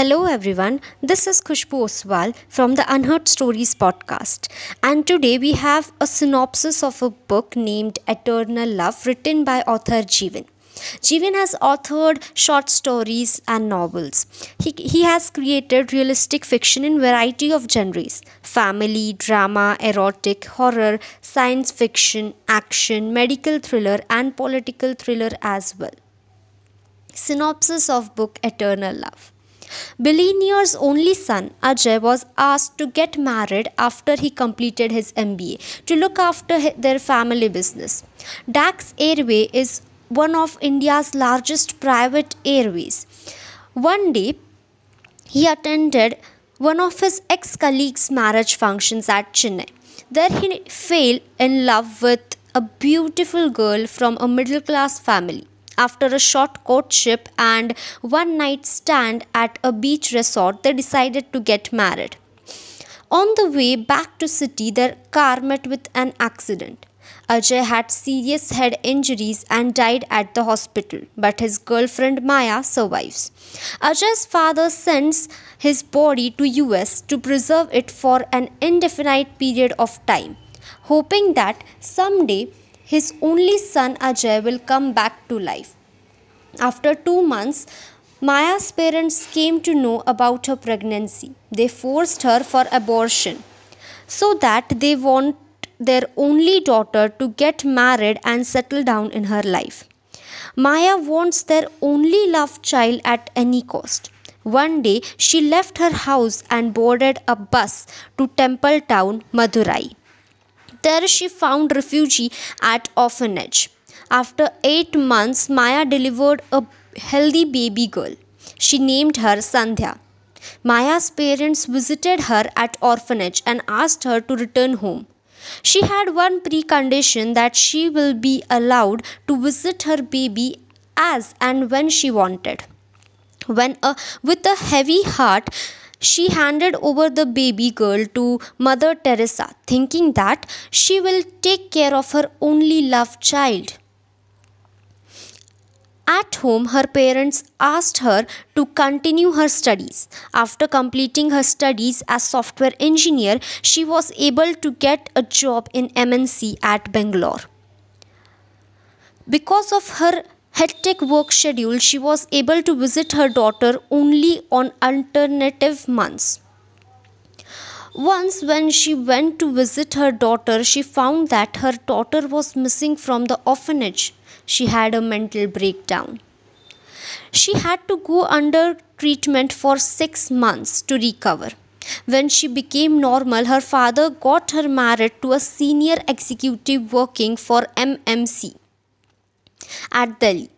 Hello, everyone. This is Khushbu Oswal from the Unheard Stories podcast. And today we have a synopsis of a book named Eternal Love written by author Jivan. Jivan has authored short stories and novels. He, he has created realistic fiction in variety of genres family, drama, erotic, horror, science fiction, action, medical thriller, and political thriller as well. Synopsis of book Eternal Love. Billionaire's only son, Ajay, was asked to get married after he completed his MBA to look after their family business. Dax Airway is one of India's largest private airways. One day, he attended one of his ex colleagues' marriage functions at Chennai. There, he fell in love with a beautiful girl from a middle class family. After a short courtship and one night stand at a beach resort, they decided to get married. On the way back to city, their car met with an accident. Ajay had serious head injuries and died at the hospital, but his girlfriend Maya survives. Ajay's father sends his body to US to preserve it for an indefinite period of time, hoping that someday his only son Ajay will come back to life. After 2 months, Maya's parents came to know about her pregnancy. They forced her for abortion so that they want their only daughter to get married and settle down in her life. Maya wants their only love child at any cost. One day, she left her house and boarded a bus to Temple Town, Madurai. There, she found refuge at orphanage. After eight months, Maya delivered a healthy baby girl. She named her Sandhya. Maya's parents visited her at orphanage and asked her to return home. She had one precondition that she will be allowed to visit her baby as and when she wanted. When a, with a heavy heart, she handed over the baby girl to Mother Teresa, thinking that she will take care of her only loved child. At home, her parents asked her to continue her studies. After completing her studies as software engineer, she was able to get a job in MNC at Bangalore. Because of her hectic work schedule, she was able to visit her daughter only on alternative months. Once, when she went to visit her daughter, she found that her daughter was missing from the orphanage. She had a mental breakdown. She had to go under treatment for six months to recover. When she became normal, her father got her married to a senior executive working for MNC at Delhi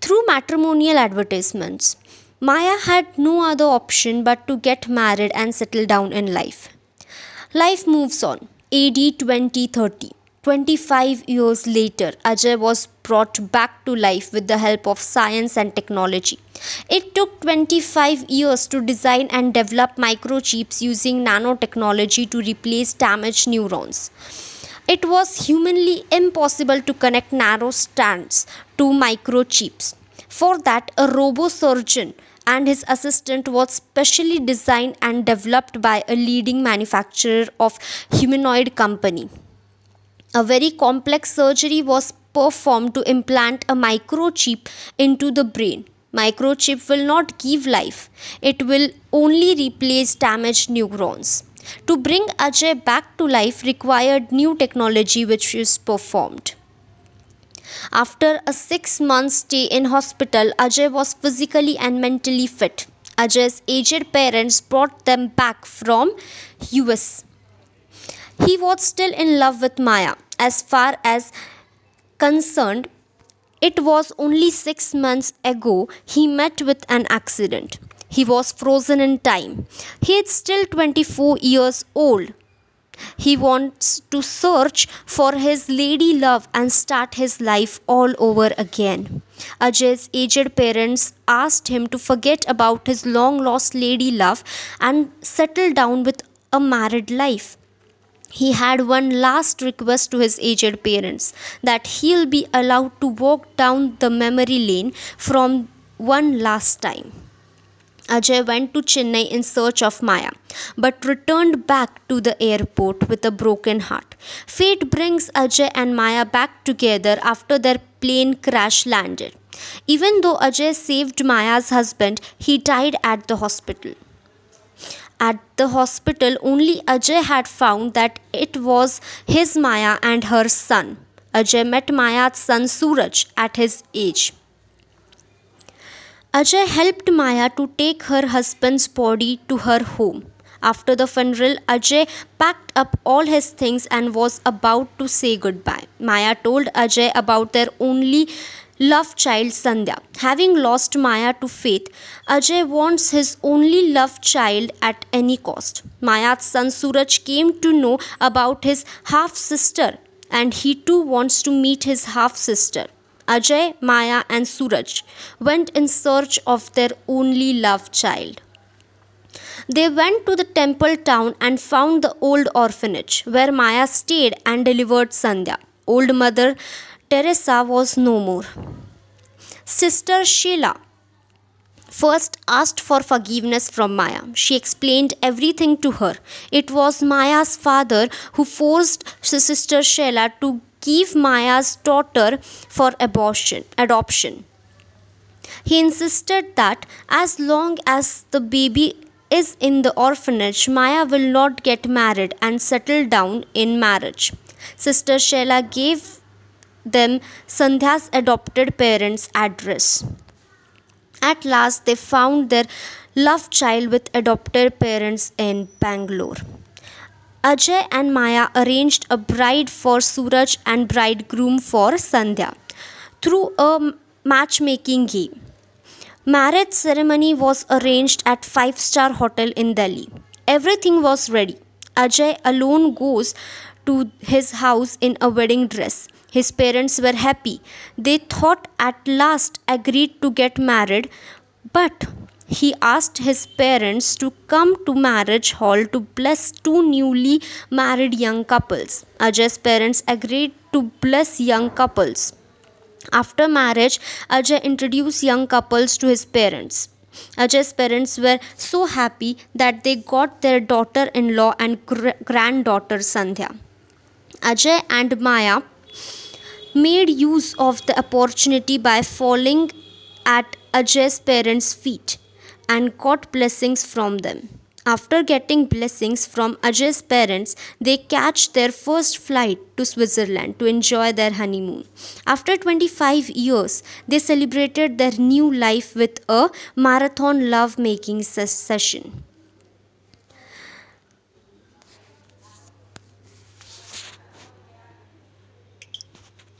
through matrimonial advertisements. Maya had no other option but to get married and settle down in life. Life moves on. AD 2030. 25 years later, Ajay was brought back to life with the help of science and technology. It took 25 years to design and develop microchips using nanotechnology to replace damaged neurons. It was humanly impossible to connect narrow strands to microchips. For that, a robosurgeon and his assistant was specially designed and developed by a leading manufacturer of humanoid company. A very complex surgery was performed to implant a microchip into the brain. Microchip will not give life, it will only replace damaged neurons. To bring Ajay back to life required new technology which is performed. After a six month stay in hospital, Ajay was physically and mentally fit. Ajay's aged parents brought them back from US. He was still in love with Maya. As far as concerned, it was only six months ago he met with an accident. He was frozen in time. He is still 24 years old. He wants to search for his lady love and start his life all over again. Ajay's aged parents asked him to forget about his long lost lady love and settle down with a married life. He had one last request to his aged parents that he'll be allowed to walk down the memory lane from one last time. Ajay went to Chennai in search of Maya, but returned back to the airport with a broken heart. Fate brings Ajay and Maya back together after their plane crash landed. Even though Ajay saved Maya's husband, he died at the hospital. At the hospital, only Ajay had found that it was his Maya and her son. Ajay met Maya's son Suraj at his age. Ajay helped Maya to take her husband's body to her home. After the funeral, Ajay packed up all his things and was about to say goodbye. Maya told Ajay about their only love child Sandhya. Having lost Maya to faith, Ajay wants his only love child at any cost. Maya's son Suraj came to know about his half sister and he too wants to meet his half sister. Ajay, Maya, and Suraj went in search of their only love child. They went to the temple town and found the old orphanage where Maya stayed and delivered Sandhya. Old mother Teresa was no more. Sister Sheila first asked for forgiveness from Maya. She explained everything to her. It was Maya's father who forced Sister Sheila to give Maya's daughter for abortion, adoption. He insisted that as long as the baby is in the orphanage, Maya will not get married and settle down in marriage. Sister Sheila gave them Sandhya's adopted parents' address. At last, they found their love child with adopted parents in Bangalore. Ajay and Maya arranged a bride for Suraj and bridegroom for Sandhya through a matchmaking game. Marriage ceremony was arranged at five-star hotel in Delhi. Everything was ready. Ajay alone goes to his house in a wedding dress. His parents were happy. They thought at last agreed to get married, but he asked his parents to come to marriage hall to bless two newly married young couples. Ajay's parents agreed to bless young couples. After marriage, Ajay introduced young couples to his parents. Ajay's parents were so happy that they got their daughter in law and gr- granddaughter Sandhya. Ajay and Maya made use of the opportunity by falling at Ajay's parents' feet and got blessings from them. After getting blessings from Ajay's parents, they catch their first flight to Switzerland to enjoy their honeymoon. After 25 years, they celebrated their new life with a marathon love making session.